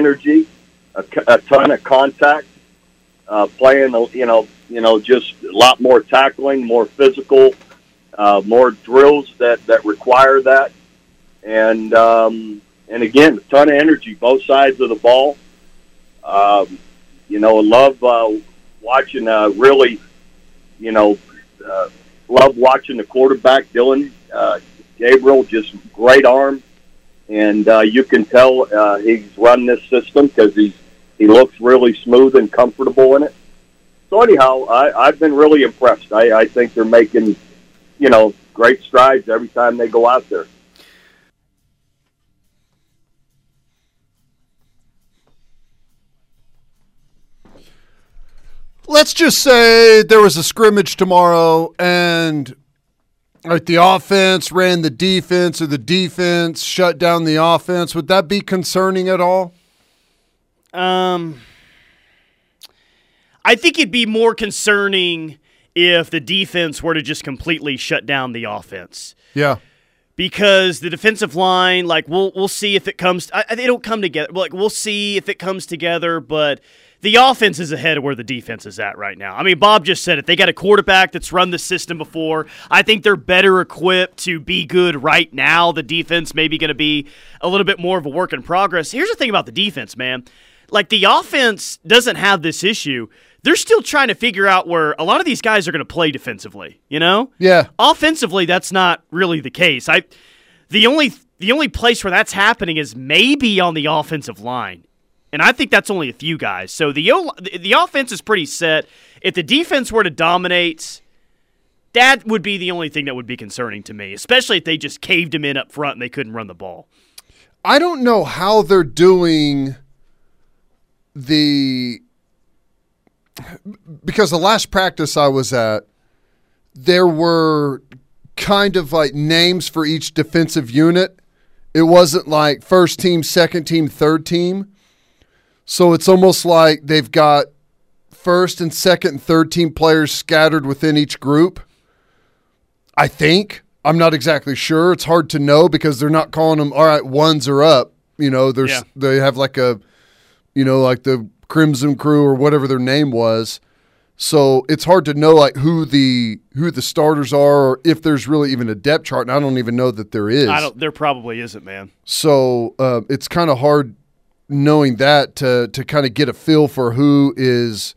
energy, a, a ton of contact, uh, playing, you know, you know, just a lot more tackling, more physical, uh, more drills that, that require that. And, um, and again, a ton of energy, both sides of the ball. Um, you know, love uh, watching uh, really, you know, uh, love watching the quarterback, Dillon uh, Gabriel, just great arm. And uh, you can tell uh, he's run this system because he's he looks really smooth and comfortable in it. So anyhow, I, I've been really impressed. I, I think they're making, you know, great strides every time they go out there. Let's just say there was a scrimmage tomorrow and like the offense ran the defense or the defense shut down the offense. Would that be concerning at all? Um, I think it'd be more concerning if the defense were to just completely shut down the offense. Yeah. Because the defensive line, like we'll we'll see if it comes. I, they don't come together. Like we'll see if it comes together, but the offense is ahead of where the defense is at right now. I mean, Bob just said it. They got a quarterback that's run the system before. I think they're better equipped to be good right now. The defense maybe going to be a little bit more of a work in progress. Here's the thing about the defense, man. Like the offense doesn't have this issue. They're still trying to figure out where a lot of these guys are going to play defensively, you know? Yeah. Offensively, that's not really the case. I the only the only place where that's happening is maybe on the offensive line. And I think that's only a few guys. So the the offense is pretty set. If the defense were to dominate, that would be the only thing that would be concerning to me, especially if they just caved him in up front and they couldn't run the ball. I don't know how they're doing the because the last practice I was at, there were kind of like names for each defensive unit. It wasn't like first team, second team, third team. So it's almost like they've got first and second and third team players scattered within each group. I think. I'm not exactly sure. It's hard to know because they're not calling them all right, ones are up. You know, there's yeah. they have like a you know, like the Crimson Crew or whatever their name was. So it's hard to know like who the who the starters are or if there's really even a depth chart. And I don't even know that there is. I don't. There probably isn't, man. So uh, it's kind of hard knowing that to to kind of get a feel for who is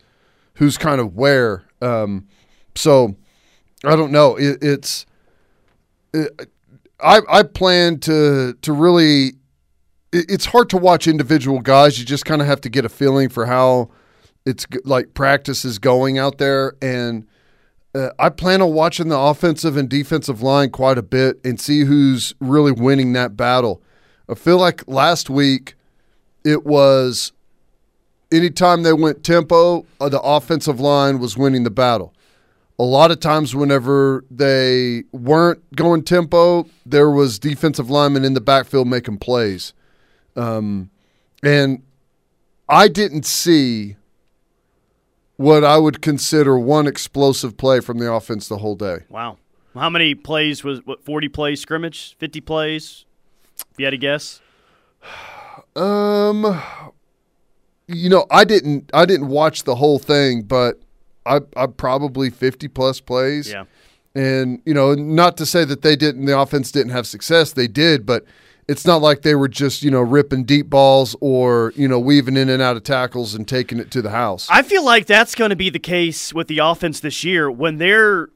who's kind of where. Um, so I don't know. It, it's it, I I plan to to really it's hard to watch individual guys. You just kind of have to get a feeling for how it's like practice is going out there. And uh, I plan on watching the offensive and defensive line quite a bit and see who's really winning that battle. I feel like last week it was anytime they went tempo, uh, the offensive line was winning the battle. A lot of times, whenever they weren't going tempo, there was defensive linemen in the backfield making plays. Um, and I didn't see what I would consider one explosive play from the offense the whole day. Wow. How many plays was what 40 plays scrimmage? 50 plays? If you had to guess? Um you know, I didn't I didn't watch the whole thing, but I I probably 50 plus plays. Yeah. And you know, not to say that they didn't the offense didn't have success, they did, but it's not like they were just you know ripping deep balls or you know weaving in and out of tackles and taking it to the house. I feel like that's going to be the case with the offense this year when they're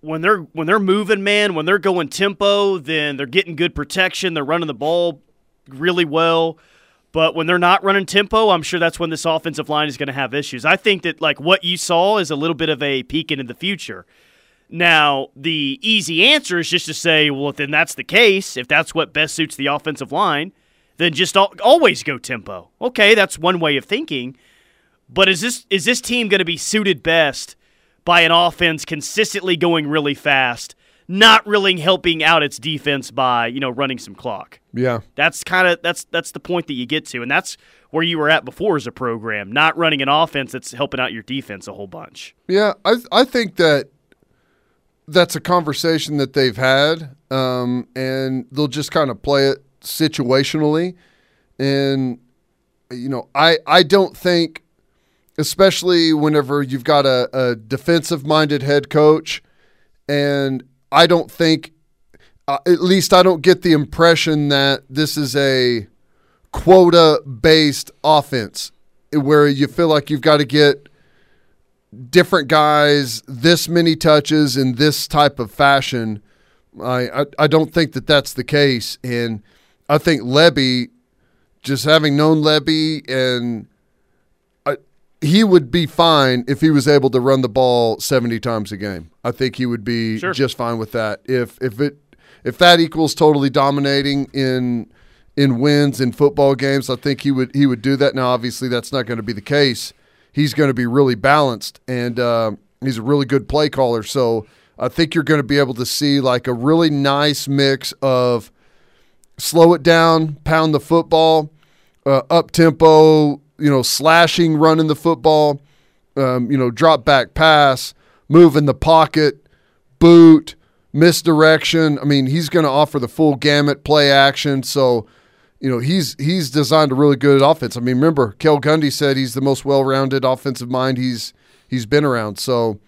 when they're when they're moving man when they're going tempo then they're getting good protection they're running the ball really well but when they're not running tempo i'm sure that's when this offensive line is going to have issues i think that like what you saw is a little bit of a peek into the future now, the easy answer is just to say, well, then that's the case, if that's what best suits the offensive line, then just always go tempo. Okay, that's one way of thinking. But is this is this team going to be suited best by an offense consistently going really fast, not really helping out its defense by you know running some clock? Yeah, that's kind of that's that's the point that you get to, and that's where you were at before as a program, not running an offense that's helping out your defense a whole bunch. Yeah, I I think that that's a conversation that they've had, um, and they'll just kind of play it situationally. And you know, I I don't think, especially whenever you've got a, a defensive minded head coach, and I don't think, uh, at least I don't get the impression that this is a quota based offense where you feel like you've got to get different guys this many touches in this type of fashion. I, I, I don't think that that's the case, and I think Lebby, just having known Lebby, and he would be fine if he was able to run the ball seventy times a game. I think he would be Sure. just fine with that. If if it if that equals totally dominating in in wins in football games, I think he would he would do that. Now, obviously, that's not going to be the case. He's going to be really balanced, and uh, he's a really good play caller. So I think you're going to be able to see like a really nice mix of slow it down, pound the football, uh, up tempo, you know, slashing, running the football, um, you know, drop back pass, move in the pocket, boot, misdirection. I mean, he's going to offer the full gamut play action. So, you know, he's he's designed a really good offense. I mean, remember, Cale Gundy said he's the most well-rounded offensive mind he's he's been around. So,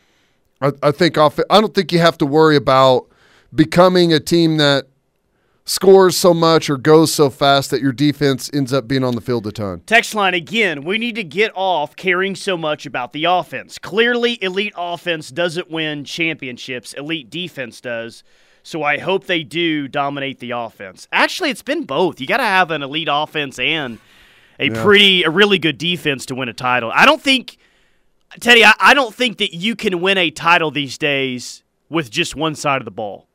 I, I think off. I don't think you have to worry about becoming a team that scores so much or goes so fast that your defense ends up being on the field a ton. Text line again, we need to get off caring so much about the offense. Clearly, elite offense doesn't win championships, elite defense does. So I hope they do dominate the offense. Actually, it's been both. You got to have an elite offense and a Yeah. pretty, a really good defense to win a title. I don't think, Teddy, I, I don't think that you can win a title these days with just one side of the ball.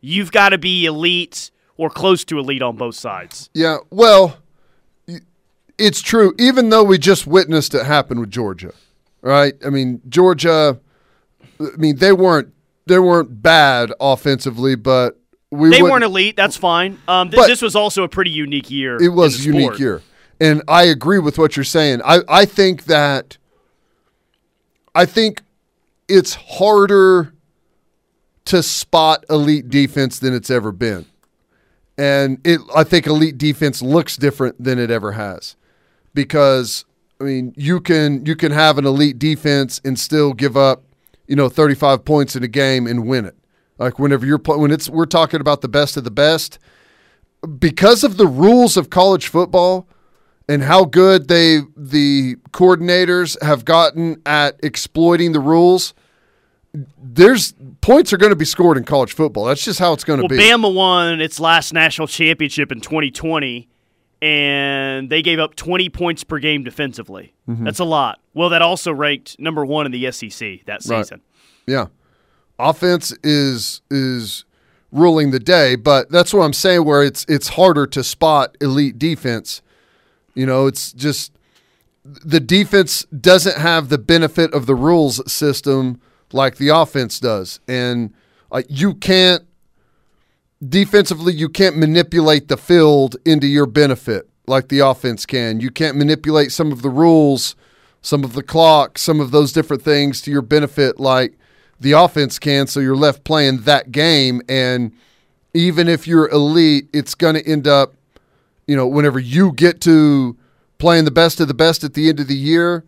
You've got to be elite or close to elite on both sides. Yeah, well, it's true. Even though we just witnessed it happen with Georgia, right? I mean, Georgia. I mean, they weren't they weren't bad offensively, but we They weren't elite. That's fine. Um, th- this was also a pretty unique year. It was a unique sport. year, and I agree with what you're saying. I I think that I think it's harder to spot elite defense than it's ever been, and it I think elite defense looks different than it ever has, because I mean you can you can have an elite defense and still give up you know 35 points in a game and win it. Like whenever you're pl- when it's we're talking about the best of the best because of the rules of college football and how good they the coordinators have gotten at exploiting the rules there's points are going to be scored in college football that's just how it's going to Well, be Bama won its last national championship in 2020, and they gave up 20 points per game defensively. Mm-hmm. That's a lot. Well, that also ranked number one in the SEC that Right. season. yeah offense is is ruling the day but that's what i'm saying where it's it's harder to spot elite defense you know it's just the defense doesn't have the benefit of the rules system like the offense does. And uh, you can't defensively you can't manipulate the field into your benefit like the offense can. You can't manipulate some of the rules some of the clock some of those different things to your benefit like the offense can so you're left playing that game. And even if you're elite it's going to end up you know whenever you get to playing the best of the best at the end of the year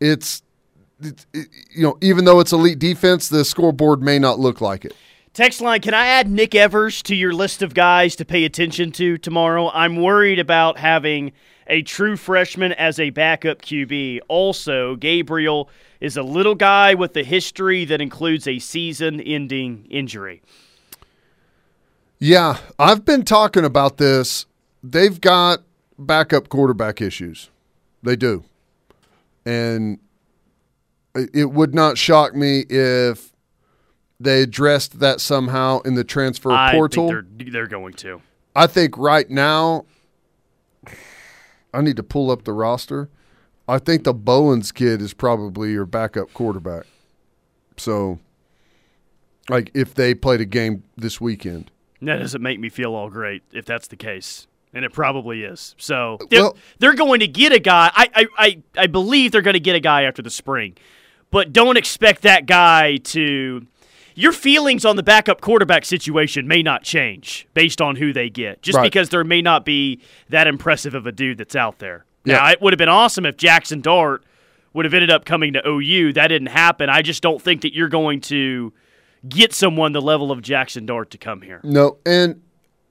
it's it, it- you know even though it's elite defense the scoreboard may not look like it Text line, can I add Nick Evers to your list of guys to pay attention to tomorrow? I'm worried about having a true freshman as a backup QB. Also, Gabriel is a little guy with a history that includes a season ending injury. Yeah, I've been talking about this. They've got backup quarterback issues. They do. And it would not shock me if they addressed that somehow in the transfer I portal. think they're, they're going to. I think right now, I need to pull up the roster. I think the Bowens kid is probably your backup quarterback. So, like, if they played a game this weekend. That doesn't make me feel all great if that's the case. And it probably is. So they're, Well- they're going to get a guy. I, I, I, I believe they're going to get a guy after the spring. But don't expect that guy to. Your feelings on the backup quarterback situation may not change based on who they get, just Right. because there may not be that impressive of a dude that's out there. Now, Yeah. it would have been awesome if Jackson Dart would have ended up coming to OU. That didn't happen. I just don't think that you're going to get someone the level of Jackson Dart to come here. No, and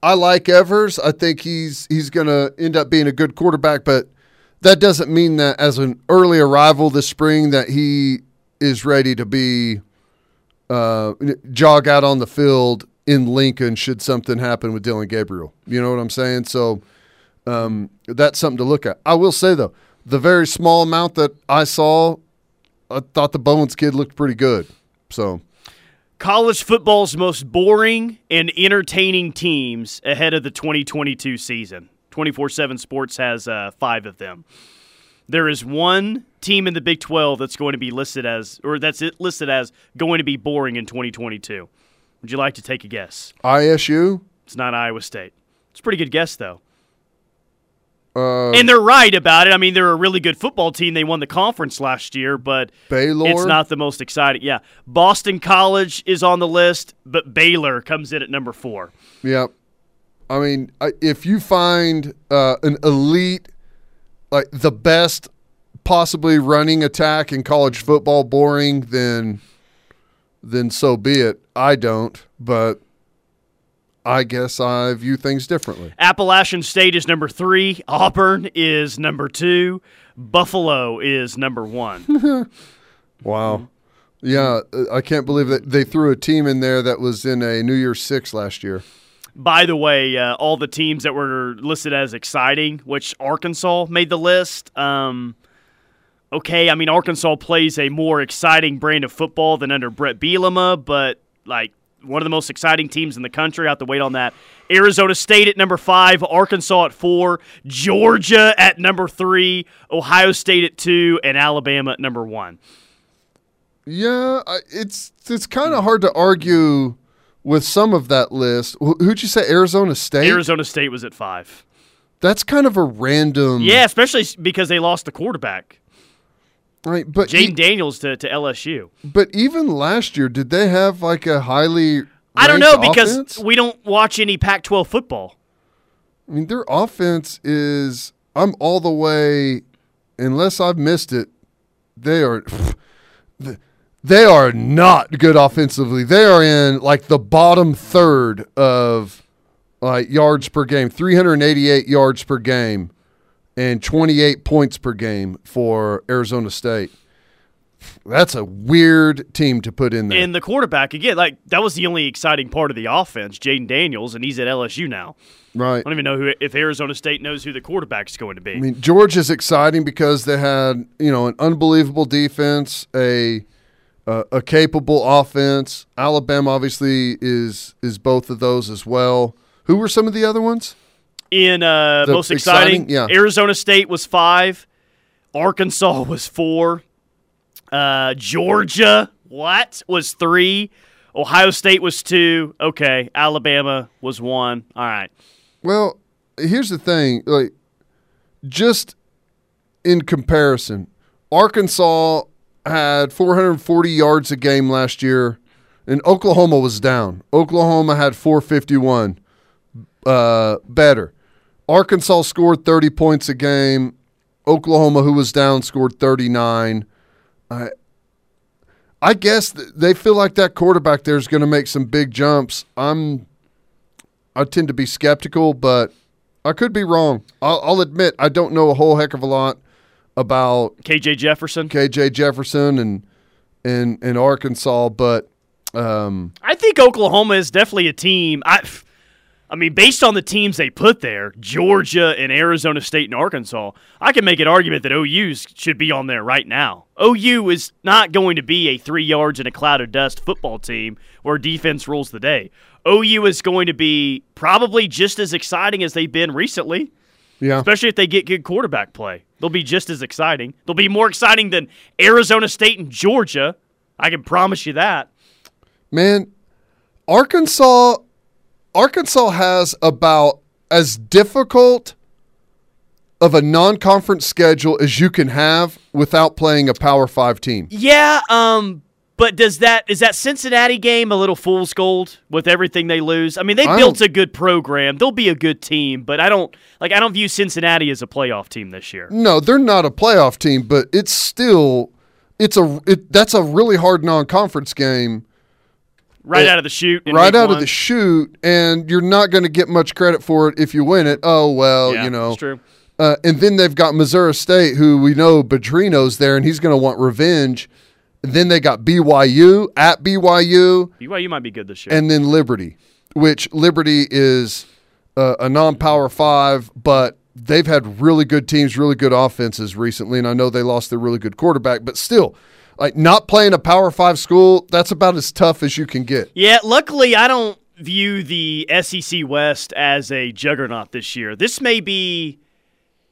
I like Evers. I think he's he's going to end up being a good quarterback, but that doesn't mean that as an early arrival this spring that he is ready to be uh, jog out on the field in Lincoln should something happen with Dillon Gabriel. You know what I'm saying? So um, that's something to look at. I will say though, the very small amount that I saw, I thought the Bowens kid looked pretty good. So College football's most boring and entertaining teams ahead of the 2022 season. 24 7 Sports has uh, five of them. There is one team in the Big 12 that's going to be listed as, or that's it listed as going to be boring in 2022. Would you like to take a guess? ISU, It's not Iowa State. It's a pretty good guess, though. uh, And they're right about it. I mean, they're a really good football team. They won the conference last year, but Baylor. it's not the most exciting. Yeah. Boston College is on the list, but Baylor comes in at number four. Yeah. I mean, if you find uh, an elite, like the best possibly running attack in college football boring, then then so be it. I don't, but I guess I view things differently. Appalachian State is number three. Auburn is number two. Buffalo is number one. Wow. Yeah, I can't believe that they threw a team in there that was in a New Year's Six last year. By the way, uh, all the teams that were listed as exciting, which Arkansas made the list. Um, okay, I mean Arkansas plays a more exciting brand of football than under Bret Bielema, but like one of the most exciting teams in the country. I have to wait on that. Arizona State at number five, Arkansas at four, Georgia at number three, Ohio State at two, and Alabama at number one. Yeah, it's it's kind of hard to argue with some of that list. Who'd you say? Arizona State. Arizona State was at five. That's kind of a random. Yeah, especially because they lost the quarterback, Right, but Jayden e- Daniels, to, to LSU. but even last year, did they have like a highly? I don't know because offense? we don't watch any Pac 12 football. I mean, their offense is. I'm all the way, unless I've missed it. They are. They are not good offensively. They are in like the bottom third of like yards per game, 388 yards per game, and 28 points per game for Arizona State. That's a weird team to put in there. And the quarterback, again, like that was the only exciting part of the offense, Jayden Daniels, and he's at LSU now. right. I don't even know who if Arizona State knows who the quarterback's going to be. I mean, George is exciting because they had you know an unbelievable defense, a uh, a capable offense. Alabama obviously is is both of those as well. Who were some of the other ones? In uh, The most exciting, exciting? Yeah. Arizona State was five, Arkansas was four, uh, Georgia what was three, Ohio State was two. Okay, Alabama was one. All right, Well, here's the thing, like just in comparison, Arkansas had 440 yards a game last year, and Oklahoma was down. Oklahoma had 451 uh, better. Arkansas scored 30 points a game. Oklahoma, who was down, scored 39. I, I guess th- they feel like that quarterback there is going to make some big jumps. I'm I tend to be skeptical, but I could be wrong. I'll, I'll admit I don't know a whole heck of a lot about KJ Jefferson. KJ Jefferson and and and Arkansas, but um, I think Oklahoma is definitely a team. I, I mean, based on the teams they put there, Georgia and Arizona State and Arkansas, I can make an argument that OU should be on there right now. OU is not going to be a three yards in a cloud of dust football team where defense rules the day. OU is going to be probably just as exciting as they've been recently, yeah, especially if they get good quarterback play. They'll be just as exciting. They'll be more exciting than Arizona State and Georgia. I can promise you that. man, Arkansas Arkansas has about as difficult of a non-conference schedule as you can have without playing a Power 5 team. Yeah, um, But does that is that Cincinnati game a little fool's gold with everything they lose? I mean, they I built a good program. They'll be a good team, but I don't like I don't view Cincinnati as a playoff team this year. No, they're not a playoff team, but it's still it's a it, that's a really hard non-conference game Right It- out of the shoot. right out of the shoot, and you're not going to get much credit for it if you win it. Oh well, Yeah, you know. that's true. Uh, and then they've got Missouri State, who we know Petrino's there, and he's going to want revenge. Then they got BYU at BYU, BYU might be good this year. and then Liberty, which Liberty is uh, a non-power five, but they've had really good teams, really good offenses recently, and I know they lost their really good quarterback, but still, like not playing a power five school, that's about as tough as you can get. Yeah, luckily I don't view the SEC West as a juggernaut this year. This may be,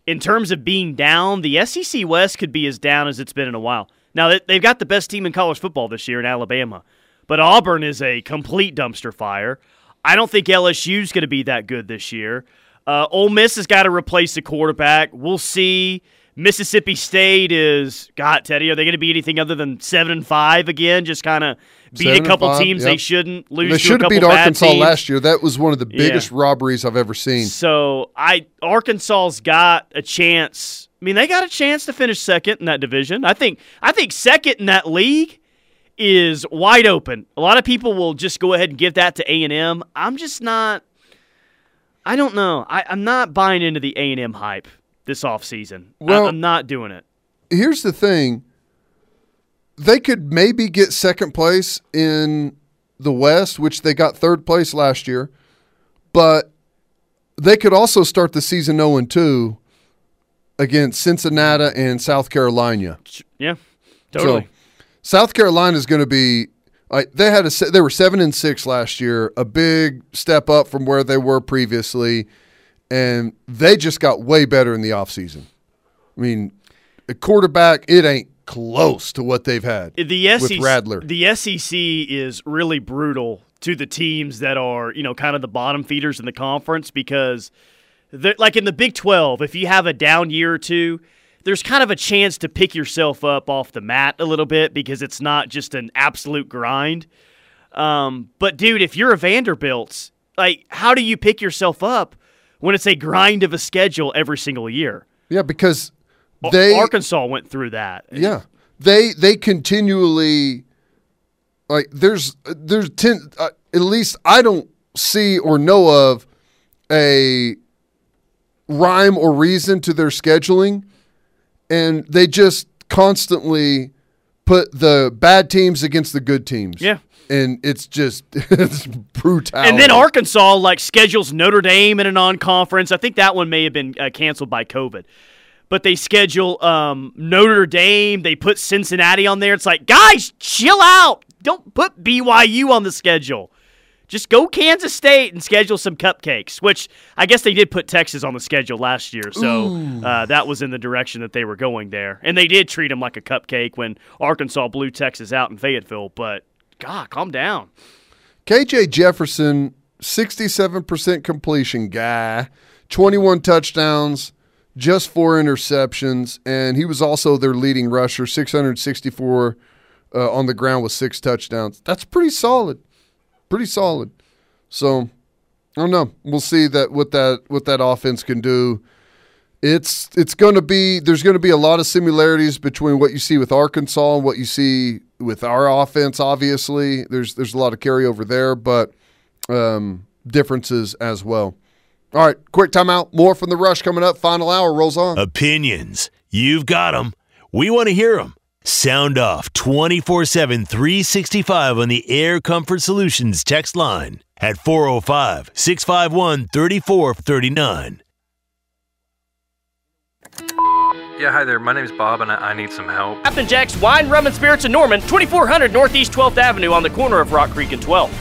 in terms of being down, the SEC West could be as down as it's been in a while. Now they- they've got the best team in college football this year in Alabama, but Auburn is a complete dumpster fire. I don't think LSU's going to be that good this year. Uh, Ole Miss has got to replace the quarterback. We'll see. Mississippi State is God, Teddy. Are they going to be anything other than seven and five again? Just kind of beat a couple five, teams yep. they shouldn't lose. They should have beat Arkansas teams. last year. That was one of the Yeah. biggest robberies I've ever seen. So I Arkansas's got a chance. I mean, they got a chance to finish second in that division. I think. I think second in that league is wide open. A lot of people will just go ahead and give that to A and M. I'm just not. I don't know. I, I'm not buying into the A and M hype this offseason. Well- I, I'm not doing it. Here's the thing. They could maybe get second place in the West, which they got third place last year, but they could also start the season 0 and 2 against Cincinnati and South Carolina. Yeah, totally. So South Carolina is going to be like they had a they were seven and six last year, a big step up from where they were previously, and they just got way better in the offseason. I mean, a quarterback it ain't close to what they've had the SEC, with Rattler. The SEC is really brutal to the teams that are, you know, kind of the bottom feeders in the conference because, like in the Big 12, if you have a down year or two, there's kind of a chance to pick yourself up off the mat a little bit because it's not just an absolute grind. Um, but, dude, if you're a Vanderbilt, like, how do you pick yourself up when it's a grind of a schedule every single year? yeah, because they Arkansas went through that. Yeah, they they continually like there's there's ten uh, at least I don't see or know of a rhyme or reason to their scheduling, and they just constantly put the bad teams against the good teams. Yeah. and it's just it's brutal. And then Arkansas like schedules Notre Dame in a non-conference. I think that one may have been uh, canceled by COVID. But they schedule um, Notre Dame. They put Cincinnati on there. It's like, guys, chill out. Don't put BYU on the schedule. Just go Kansas State and schedule some cupcakes. Which I guess they did put Texas on the schedule last year, so uh, that was in the direction that they were going there. And they did treat them like a cupcake when Arkansas blew Texas out in Fayetteville. But God, calm down. KJ Jefferson, 67% completion guy, 21 touchdowns, just four interceptions, and he was also their leading rusher, 664 uh, on the ground with six touchdowns. That's pretty solid. Pretty solid. So, I don't know. We'll see that what that what that offense can do. It's it's going to be there's going to be a lot of similarities between what you see with Arkansas and what you see with our offense. Obviously, there's there's a lot of carryover there, but um, differences as well. All right, quick timeout. More from the rush coming up. Final hour rolls on. Opinions. You've got them. We want to hear them. Sound off 24 7, 365 on the Air Comfort Solutions text line at 405 651 3439. Yeah, hi there. My name's Bob, and I, I need some help. Captain Jack's Wine, Rum, and Spirits in Norman, 2400 Northeast 12th Avenue on the corner of Rock Creek and 12th.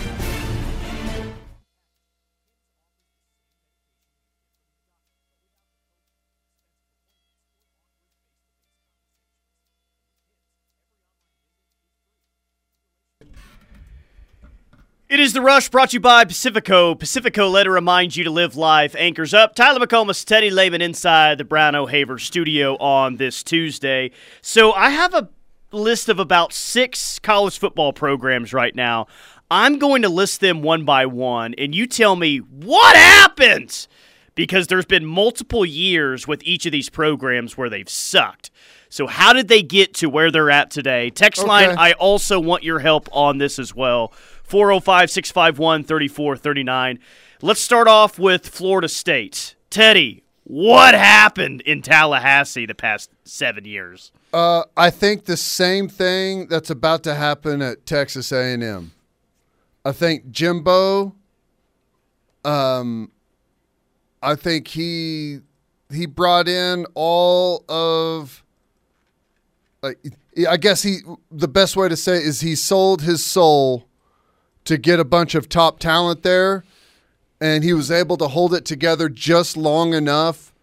It is The Rush brought to you by Pacifico. Pacifico let it remind you to live life. Anchors up. Tyler McComas, Teddy Lehman inside the Brown O'Haver studio on this Tuesday. So I have a list of about six college football programs right now. I'm going to list them one by one, and you tell me what happened because there's been multiple years with each of these programs where they've sucked. So, how did they get to where they're at today? Text Okay. line, I also want your help on this as well. 405 651 3439. Let's start off with Florida State. Teddy, what happened in Tallahassee the past seven years? Uh, I think the same thing that's about to happen at Texas A&M. I think Jimbo. Um, I think he he brought in all of. Like, I guess he the best way to say is he sold his soul to get a bunch of top talent there, and he was able to hold it together just long enough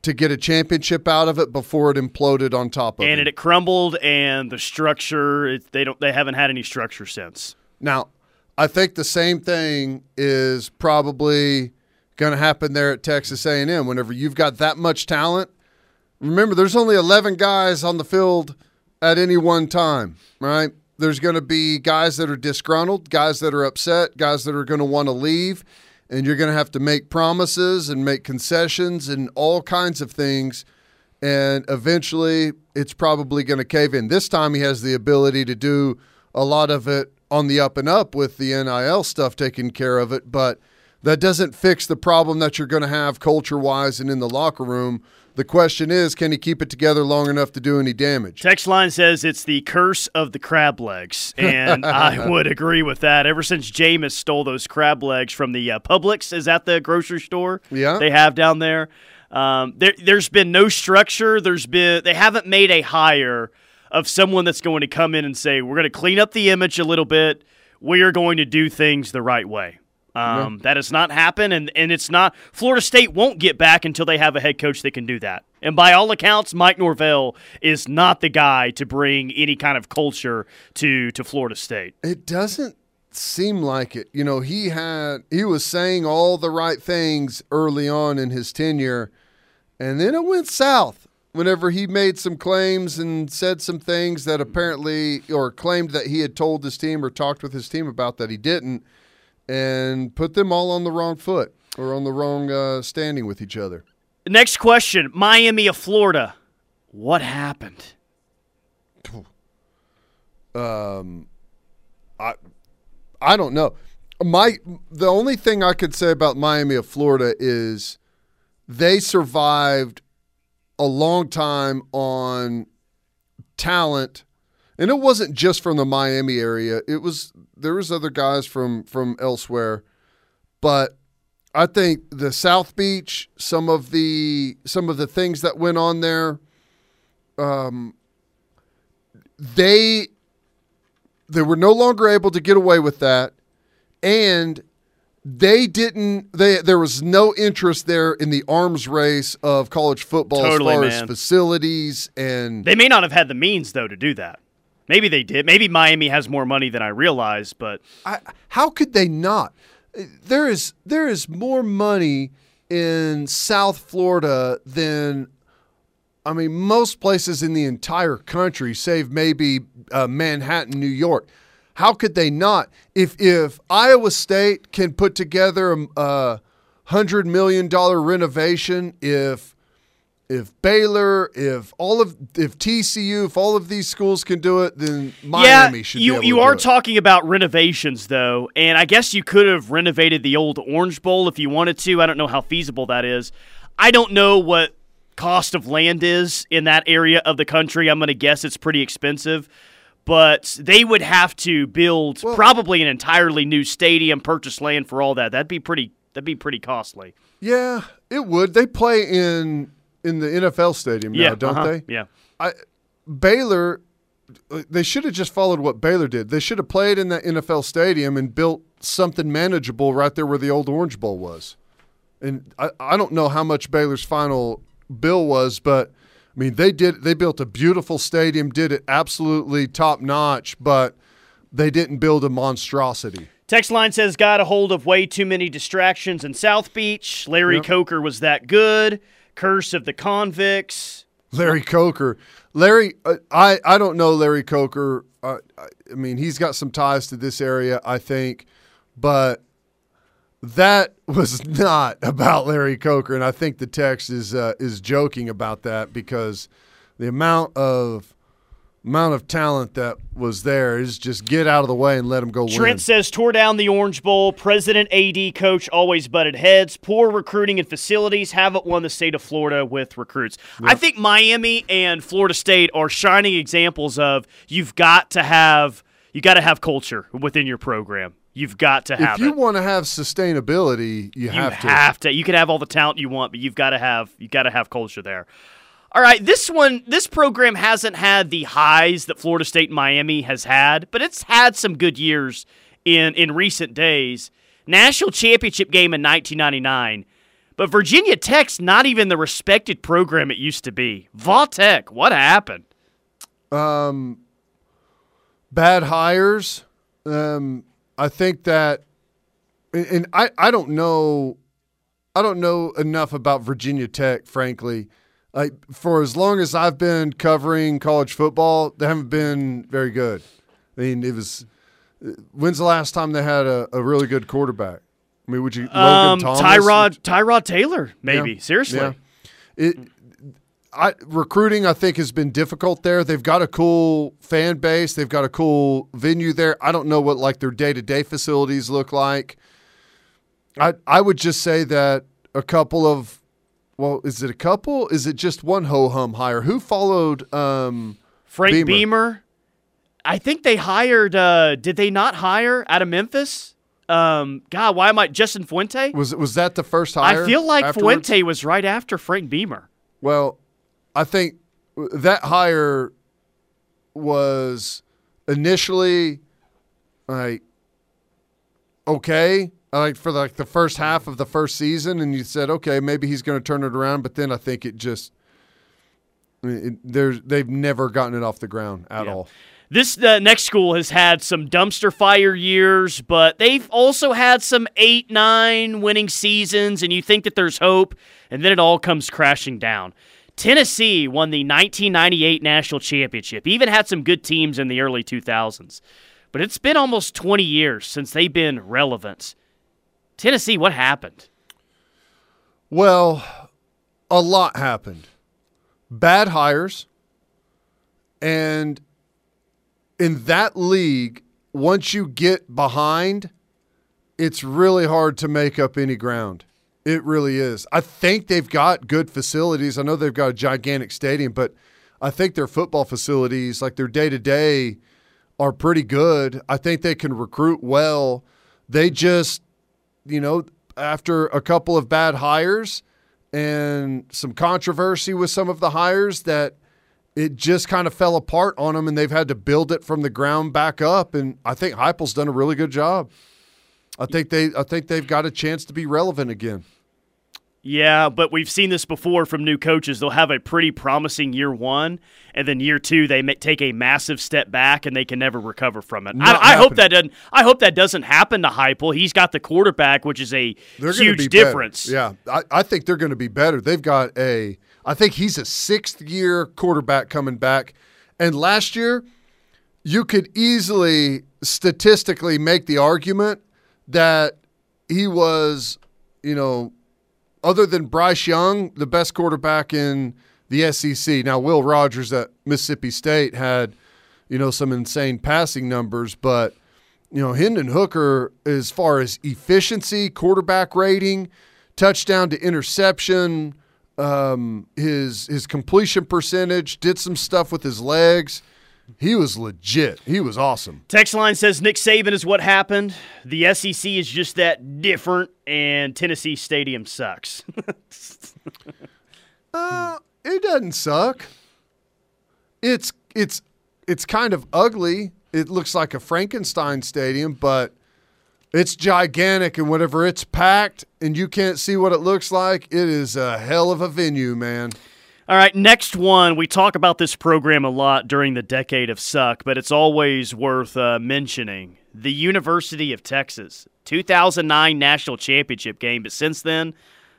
to get a championship out of it before it imploded on top of it. And it crumbled, and the structure it, they don't they haven't had any structure since. Now, I think the same thing is probably going to happen there at Texas A&M. Whenever you've got that much talent, remember there's only 11 guys on the field at any one time, right? There's going to be guys that are disgruntled, guys that are upset, guys that are going to want to leave, and you're going to have to make promises and make concessions and all kinds of things. And eventually, it's probably going to cave in. This time, he has the ability to do a lot of it on the up and up with the NIL stuff taking care of it, but that doesn't fix the problem that you're going to have culture wise and in the locker room. The question is, can he keep it together long enough to do any damage? Text line says it's the curse of the crab legs, and I would agree with that. Ever since Jameis stole those crab legs from the uh, Publix, is that the grocery store? Yeah. they have down there. Um, there. There's been no structure. There's been they haven't made a hire of someone that's going to come in and say we're going to clean up the image a little bit. We are going to do things the right way. Um, That has not happened, and, and it's not. Florida State won't get back until they have a head coach that can do that. And by all accounts, Mike Norvell is not the guy to bring any kind of culture to to Florida State. It doesn't seem like it. You know, he had he was saying all the right things early on in his tenure, and then it went south whenever he made some claims and said some things that apparently or claimed that he had told his team or talked with his team about that he didn't and put them all on the wrong foot or on the wrong uh, standing with each other. Next question: Miami of Florida. What happened? Um, I I don't know. My the only thing I could say about Miami of Florida is they survived a long time on talent, and it wasn't just from the Miami area. It was there was other guys from from elsewhere, but I think the South Beach, some of the some of the things that went on there, um, they they were no longer able to get away with that and they didn't they there was no interest there in the arms race of college football Totally, as far man. as facilities and They may not have had the means though to do that. Maybe they did. Maybe Miami has more money than I realized, but I, how could they not? There is there is more money in South Florida than I mean most places in the entire country save maybe uh, Manhattan New York. How could they not? If if Iowa State can put together a, a hundred million dollar renovation if if Baylor, if all of if TCU, if all of these schools can do it, then Miami yeah, should you you are talking about renovations though, and I guess you could have renovated the old Orange Bowl if you wanted to. I don't know how feasible that is. I don't know what cost of land is in that area of the country. I'm going to guess it's pretty expensive. But they would have to build Well- probably an entirely new stadium, purchase land for all that. That'd be pretty. That'd be pretty costly. Yeah, it would. They play in in the NFL stadium now, yeah, don't uh-huh, they? Yeah. I Baylor they should have just followed what Baylor did. They should have played in that NFL stadium and built something manageable right there where the old Orange Bowl was. And I, I don't know how much Baylor's final bill was, but I mean they did they built a beautiful stadium, did it absolutely top notch, but they didn't build a monstrosity. Text line says got a hold of way too many distractions in South Beach. Larry Yep. Coker was that good. Curse of the convicts. Larry Coker. Larry, uh, I I don't know Larry Coker. Uh, I mean, he's got some ties to this area, I think, but that was not about Larry Coker, and I think the text is uh, is joking about that because the amount of amount of talent that was there is just get out of the way and let him go Trent win. says tore down the Orange Bowl. President, AD, coach always butted heads. Poor recruiting and facilities haven't won the state of Florida with recruits. I think Miami and Florida State are shining examples of you've got to have you got to have culture within your program. You've got to have if you it. want to have sustainability, you, you have to. have to. You can have all the talent you want, but you've got to have you got to have culture there. All right, this one, this program hasn't had the highs that Florida State and Miami has had, but it's had some good years in in recent days. National championship game in 1999, but Virginia Tech's not even the respected program it used to be. Va Tech, what happened? Um, bad hires. Um, I think that, and- and I, I don't know, I don't know enough about Virginia Tech, frankly. Like for as long as I've been covering college football, they haven't been very good. I mean, it was. When's the last time they had a, a really good quarterback? I mean, would you Logan Um, Thomas? Tyrod Tyrod Taylor, maybe. Yeah. Seriously. Yeah. It, I recruiting I think has been difficult there. They've got a cool fan base. They've got a cool venue there. I don't know what like their day to day facilities look like. I I would just say that a couple of well, is it a couple? Is it just one ho hum hire? Who followed um Frank Beamer. Beamer. I think they hired. Uh, did they not hire out of Memphis? Um, God, why am I Justin Fuente? was was that the first hire? I feel like afterwards? Fuente was right after Frank Beamer. Well, I think that hire was initially like okay, like for like the first half of the first season, and you said okay, maybe he's going to turn it around, but then I think it just it, there's they've never gotten it off the ground at Yeah. all. This uh, next school has had some dumpster fire years, but they've also had some eight, nine winning seasons, and you think that there's hope, and then it all comes crashing down. Tennessee won the 1998 national championship, even had some good teams in the early 2000s, but it's been almost 20 years since they've been relevant. Tennessee, what happened? Well, a lot happened. Bad hires. And in that league, once you get behind, it's really hard to make up any ground. It really is. I think they've got good facilities. I know they've got a gigantic stadium, but I think their football facilities, like their day to day, are pretty good. I think they can recruit well. They just, you know, after a couple of bad hires and some controversy with some of the hires, that it just kind of fell apart on them and they've had to build it from the ground back up. And I think Heupel's done a really good job. I think they I think they've got a chance to be relevant again. Yeah, but we've seen this before from new coaches. They'll have a pretty promising year one, and then year two they may take a massive step back, and they can never recover from it. I, I hope that doesn't. I hope that doesn't happen to Heupel. He's got the quarterback, which is a They're huge be better. difference. Yeah, I, I think they're going to be better. They've got a, I think he's a sixth year quarterback coming back. And last year, you could easily statistically make the argument that he was, you know, other than Bryce Young, the best quarterback in the SEC. Now, Will Rogers at Mississippi State had, you know, some insane passing numbers, but you know, Hendon Hooker, as far as efficiency, quarterback rating, touchdown to interception, um, his his completion percentage, did some stuff with his legs. He was legit. He was awesome. Text line says Nick Saban is what happened. The SEC is just that different, and Tennessee Stadium sucks. Uh, it doesn't suck. It's it's it's kind of ugly. It looks like a Frankenstein stadium, but it's gigantic and whenever it's packed and you can't see what it looks like, it is a hell of a venue, man. All right, next one. We talk about this program a lot during the decade of suck, but it's always worth uh, mentioning. The University of Texas, 2009 national championship game, but since then,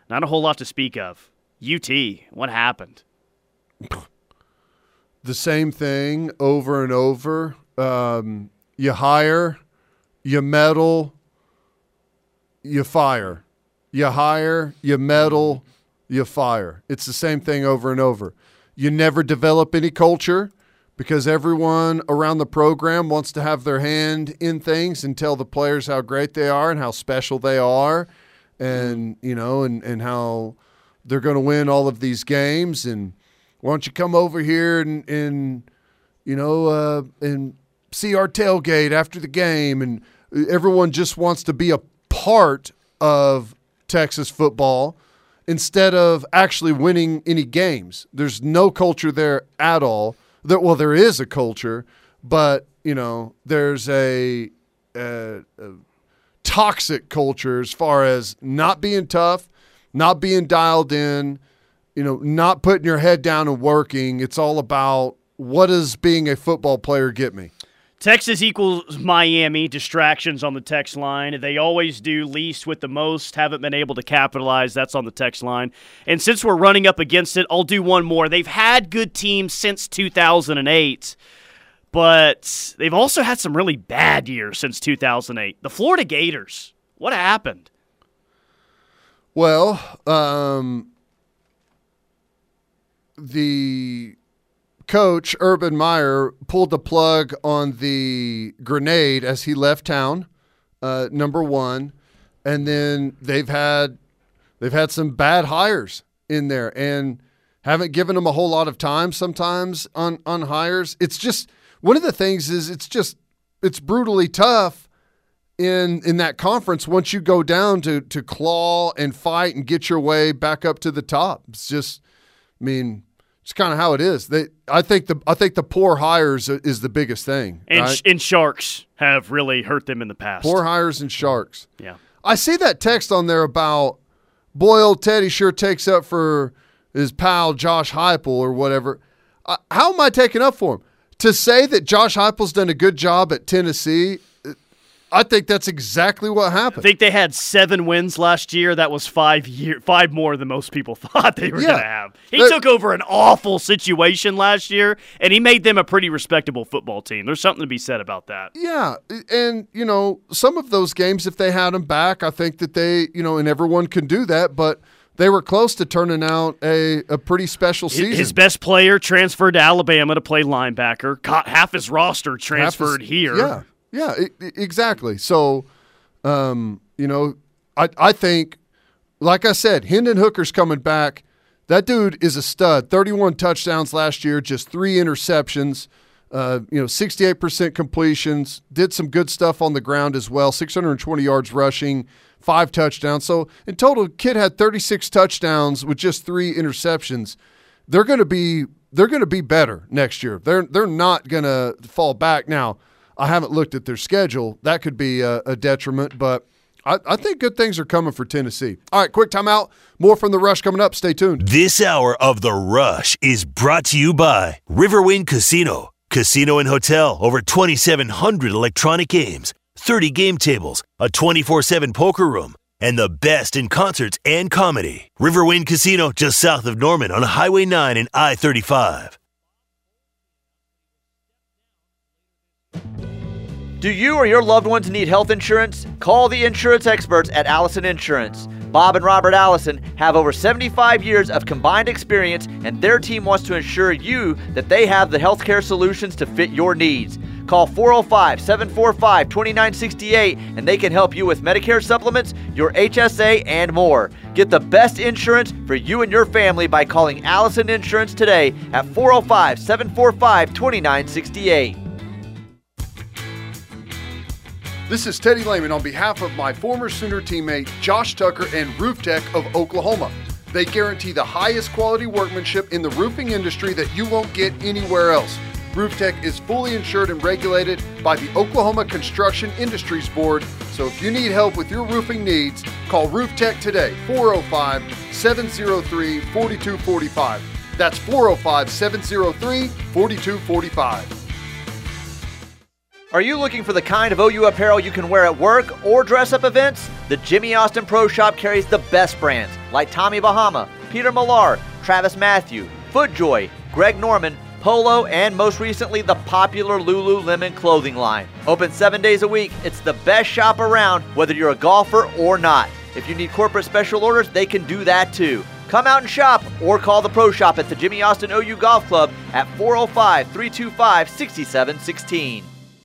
not a whole lot to speak of. UT, what happened? the same thing over and over. Um, you hire, you meddle, you fire. You hire, you meddle, you fire. It's the same thing over and over. You never develop any culture because everyone around the program wants to have their hand in things and tell the players how great they are and how special they are and you know and, and how they're going to win all of these games and why don't you come over here and, and you know uh, and see our tailgate after the game and everyone just wants to be a part of Texas football instead of actually winning any games. There's no culture there at all. There, well, there is a culture, but you know, there's a, a, a toxic culture as far as not being tough, not being dialed in, you know, not putting your head down and working. It's all about what does being a football player get me? Texas equals Miami. Distractions on the text line. They always do. Least with the most. Haven't been able to capitalize. That's on the text line. And since we're running up against it, I'll do one more. They've had good teams since 2008, but they've also had some really bad years since 2008. The Florida Gators. What happened? Well, um, the coach Urban Meyer pulled the plug on the grenade as he left town. Uh, number one, and then they've had they've had some bad hires in there and haven't given them a whole lot of time sometimes on on hires. It's just one of the things is it's just it's brutally tough in in that conference once you go down to to claw and fight and get your way back up to the top. It's just I mean it's kind of how it is. They, I think the, I think the poor hires is the biggest thing. And, right? and sharks have really hurt them in the past. Poor hires and sharks. Yeah. I see that text on there about boy, old Teddy sure takes up for his pal Josh Heupel or whatever. Uh, how am I taking up for him? To say that Josh Heupel's done a good job at Tennessee I think that's exactly what happened. I think they had seven wins last year. That was five year, five more than most people thought they were Yeah. going to have. He took over an awful situation last year, and he made them a pretty respectable football team. There's something to be said about that. Yeah, and you know some of those games, if they had them back, I think that they, you know, and everyone can do that, but they were close to turning out a, a pretty special season. His best player transferred to Alabama to play linebacker. Caught half his roster Half his- transferred here. Yeah, yeah, e- e- exactly. So, um, you know, I I think, like I said, Hendon Hooker's coming back. That dude is a stud. Thirty-one touchdowns last year, just three interceptions. Uh, you know, sixty-eight percent completions. Did some good stuff on the ground as well. Six hundred and twenty yards rushing, five touchdowns. So in total, kid had thirty-six touchdowns with just three interceptions they're going to be they're going to be better next year. They're they're not going to fall back. Now, I haven't looked at their schedule. That could be a, a detriment, but I, I think good things are coming for Tennessee. All right, quick timeout. More from the rush coming up. Stay tuned. This hour of The Rush is brought to you by Riverwind Casino. Casino and hotel, over 2,700 electronic games, 30 game tables, a 24 7 poker room, and the best in concerts and comedy. Riverwind Casino, just south of Norman on Highway 9 and I 35. Do you or your loved ones need health insurance? Call the insurance experts at Allison Insurance. Bob and Robert Allison have over 75 years of combined experience, and their team wants to ensure you that they have the healthcare solutions to fit your needs. Call 405 745 2968 and they can help you with Medicare supplements, your HSA, and more. Get the best insurance for you and your family by calling Allison Insurance today at 405 745 2968. This is Teddy Lehman on behalf of my former Sooner teammate Josh Tucker and Roof Tech of Oklahoma. They guarantee the highest quality workmanship in the roofing industry that you won't get anywhere else. Roof Tech is fully insured and regulated by the Oklahoma Construction Industries Board. So if you need help with your roofing needs, call Roof Tech today, 405 703 4245. That's 405 703 4245. Are you looking for the kind of OU apparel you can wear at work or dress up events? The Jimmy Austin Pro Shop carries the best brands like Tommy Bahama, Peter Millar, TravisMathew, FootJoy, Greg Norman, Polo, and most recently the popular Lululemon clothing line. Open seven days a week, it's the best shop around, whether you're a golfer or not. If you need corporate special orders, they can do that too. Come out and shop or call the Pro Shop at the Jimmy Austin OU Golf Club at 405 325 6716.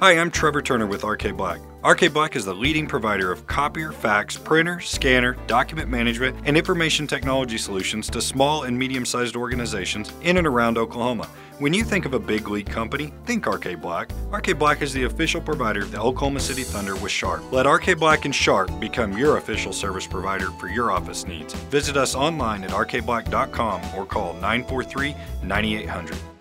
Hi, I'm Trevor Turner with RK Black. RK Black is the leading provider of copier, fax, printer, scanner, document management, and information technology solutions to small and medium sized organizations in and around Oklahoma. When you think of a big league company, think RK Black. RK Black is the official provider of the Oklahoma City Thunder with Sharp. Let RK Black and Sharp become your official service provider for your office needs. Visit us online at rkblack.com or call 943 9800.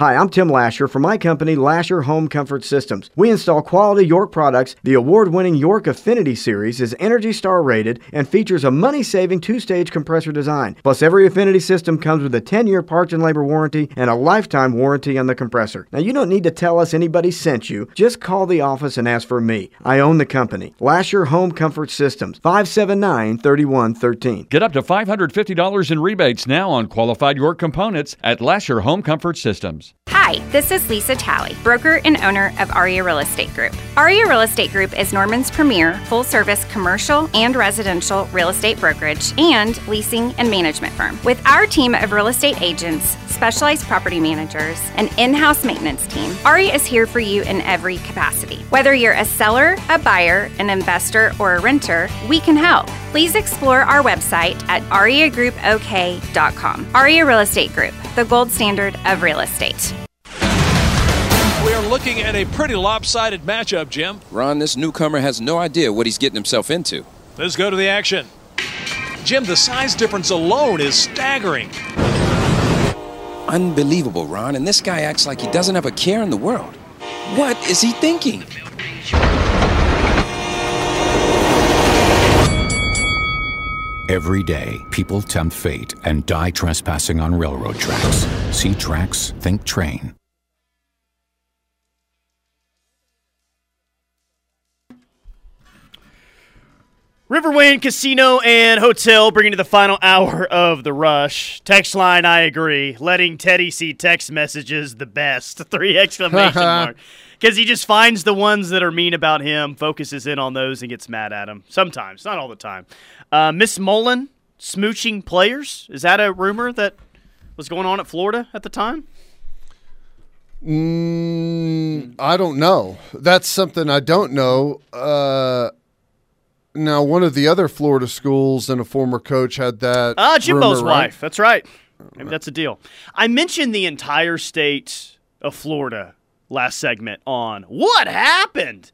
Hi, I'm Tim Lasher from my company, Lasher Home Comfort Systems. We install quality York products. The award winning York Affinity Series is Energy Star rated and features a money saving two stage compressor design. Plus, every Affinity system comes with a 10 year parts and labor warranty and a lifetime warranty on the compressor. Now, you don't need to tell us anybody sent you. Just call the office and ask for me. I own the company. Lasher Home Comfort Systems, 579 3113. Get up to $550 in rebates now on qualified York components at Lasher Home Comfort Systems. Hi, this is Lisa Talley, broker and owner of Aria Real Estate Group. Aria Real Estate Group is Norman's premier full service commercial and residential real estate brokerage and leasing and management firm. With our team of real estate agents, specialized property managers, and in house maintenance team, Aria is here for you in every capacity. Whether you're a seller, a buyer, an investor, or a renter, we can help. Please explore our website at ariagroupok.com. Aria Real Estate Group, the gold standard of real estate. We're looking at a pretty lopsided matchup, Jim. Ron, this newcomer has no idea what he's getting himself into. Let's go to the action. Jim, the size difference alone is staggering. Unbelievable, Ron, and this guy acts like he doesn't have a care in the world. What is he thinking? Every day, people tempt fate and die trespassing on railroad tracks. See tracks, think train. Riverwind Casino and Hotel bringing to the final hour of the rush. Text line, I agree. Letting Teddy see text messages the best. Three exclamation mark. Because he just finds the ones that are mean about him, focuses in on those, and gets mad at them. Sometimes, not all the time. Uh, Miss Mullen smooching players. Is that a rumor that was going on at Florida at the time? Mm, I don't know. That's something I don't know. Uh, now, one of the other Florida schools and a former coach had that. Ah, Jimbo's rumor, right? wife. That's right. Maybe that's a deal. I mentioned the entire state of Florida last segment on what happened,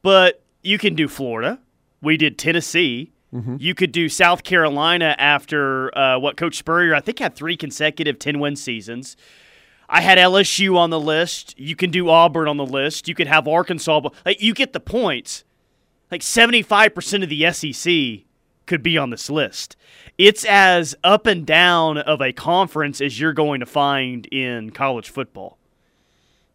but you can do Florida. We did Tennessee. Mm-hmm. You could do South Carolina after uh, what Coach Spurrier, I think, had three consecutive 10 win seasons. I had LSU on the list. You can do Auburn on the list. You could have Arkansas. But like, you get the points. Like 75% of the SEC could be on this list. It's as up and down of a conference as you're going to find in college football.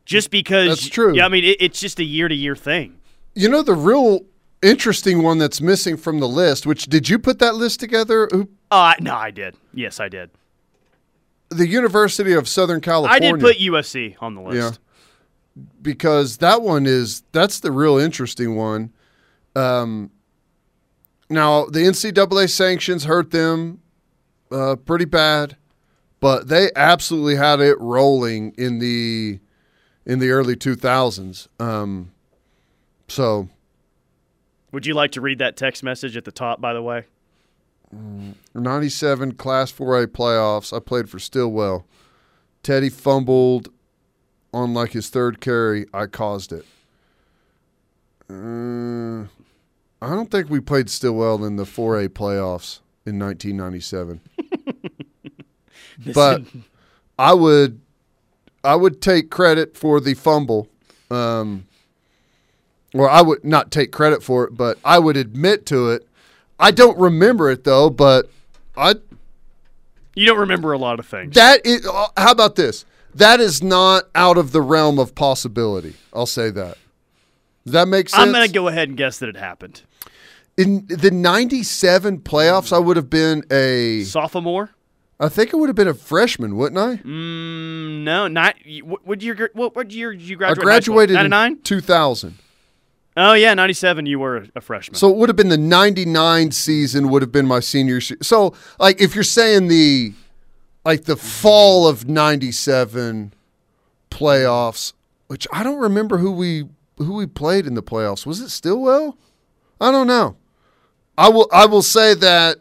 Just because. That's true. Yeah, I mean, it, it's just a year to year thing. You know, the real interesting one that's missing from the list, which did you put that list together? Who, Uh, no, I did. Yes, I did. the University of Southern California. I did put USC on the list. Yeah. Because that one is that's the real interesting one. Um, now the NCAA sanctions hurt them uh, pretty bad, but they absolutely had it rolling in the in the early two thousands. Um, so Would you like to read that text message at the top, by the way? 97 Class 4A playoffs. I played for Stilwell. Teddy fumbled on like his third carry. I caused it. Uh, I don't think we played Stilwell in the 4A playoffs in 1997. but I would I would take credit for the fumble. Um, or I would not take credit for it, but I would admit to it. I don't remember it though, but I You don't remember a lot of things. that is, uh, how about this? That is not out of the realm of possibility. I'll say that. Does that make sense? I'm going to go ahead and guess that it happened. In the 97 playoffs, I would have been a Sophomore? I think I would have been a freshman, wouldn't I? Mm, no, not. What, what year? What, what year did you graduate? I graduated in 99. 2000. Oh yeah, 97. You were a freshman. So it would have been the 99 season would have been my senior se- So like if you're saying the like the fall of 97 playoffs, which I don't remember who we who we played in the playoffs. Was it Stilwell? I don't know. I will I will say that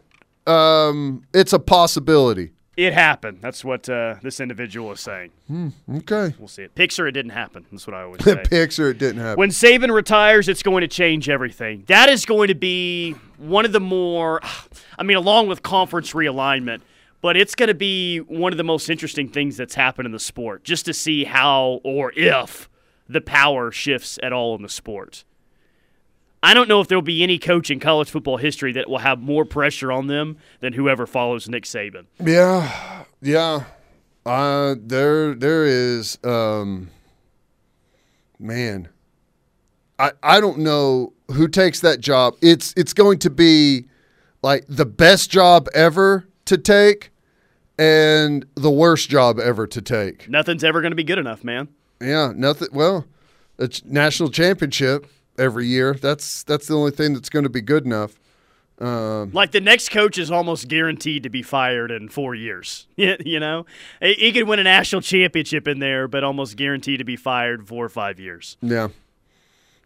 um, it's a possibility. It happened. That's what uh, this individual is saying. Hmm, okay. We'll see it. Picture it didn't happen. That's what I always say. Picture it didn't happen. When Saban retires, it's going to change everything. That is going to be one of the more, I mean, along with conference realignment, but it's going to be one of the most interesting things that's happened in the sport, just to see how or if the power shifts at all in the sport. I don't know if there'll be any coach in college football history that will have more pressure on them than whoever follows Nick Saban. Yeah, yeah. Uh, there, there is. Um, man, I, I don't know who takes that job. It's, it's going to be like the best job ever to take, and the worst job ever to take. Nothing's ever going to be good enough, man. Yeah, nothing. Well, it's national championship every year. That's that's the only thing that's going to be good enough. Um, Like the next coach is almost guaranteed to be fired in four years. you know, he could win a national championship in there, but almost guaranteed to be fired four or five years. yeah,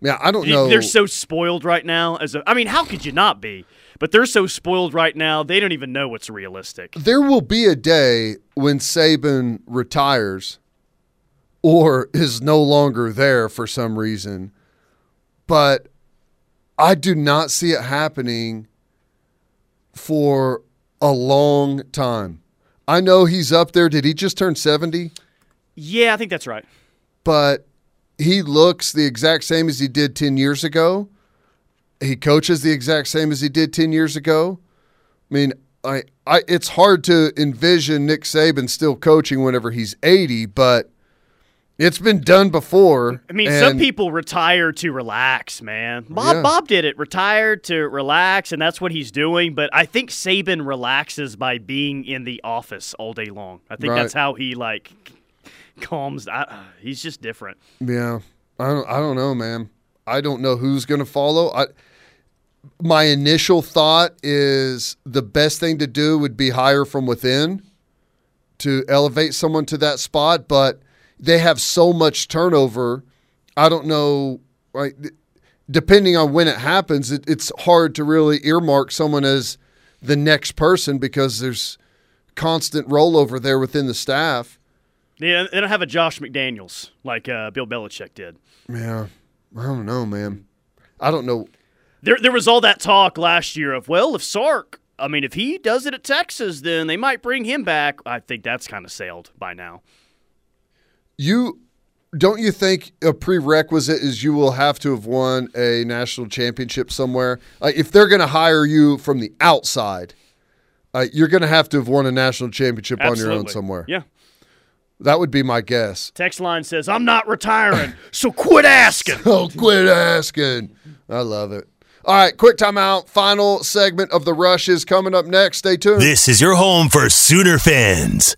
yeah. I don't know. They're so spoiled right now. As a, I mean, how could you not be? But they're so spoiled right now. They don't even know what's realistic. there will be a day when Saban retires or is no longer there for some reason, but I do not see it happening for a long time. I know he's up there. Did he just turn 70? Yeah, I think that's right. But he looks the exact same as he did 10 years ago. He coaches the exact same as he did 10 years ago. I mean, I, I it's hard to envision Nick Saban still coaching whenever he's 80, but it's been done before. I mean, some people retire to relax, man. Bob Yeah. Bob did it, retired to relax, and that's what he's doing. But I think Saban relaxes by being in the office all day long. I think Right. that's how he like calms. I, uh, he's just different. Yeah, I don't. I don't know, man. I don't know who's going to follow. I, my initial thought is the best thing to do would be hire from within to elevate someone to that spot, but they have so much turnover. I don't know. Right, depending on when it happens, it, it's hard to really earmark someone as the next person because there's constant rollover there within the staff. They don't, they don't have a Josh McDaniels like uh, Bill Belichick did. Yeah, I don't know, man. I don't know. There, there was all that talk last year of well, if Sark, I mean, if he does it at Texas, then they might bring him back. I think that's kind of sailed by now. You don't you think a prerequisite is you will have to have won a national championship somewhere? Like if they're going to hire you from the outside, uh, you're going to have to have won a national championship on your own somewhere. Yeah. That would be my guess. Text line says, "I'm not retiring, so quit asking." Oh, quit asking. I love it. All right, quick timeout. Final segment of the rush is coming up next. Stay tuned. This is your home for Sooner fans.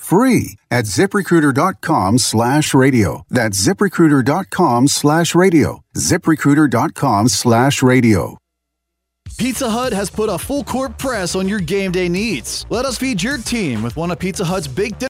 free at ziprecruiter.com slash radio. That's ziprecruiter.com slash radio. ziprecruiter.com slash radio. Pizza Hut has put a full court press on your game day needs. Let us feed your team with one of Pizza Hut's big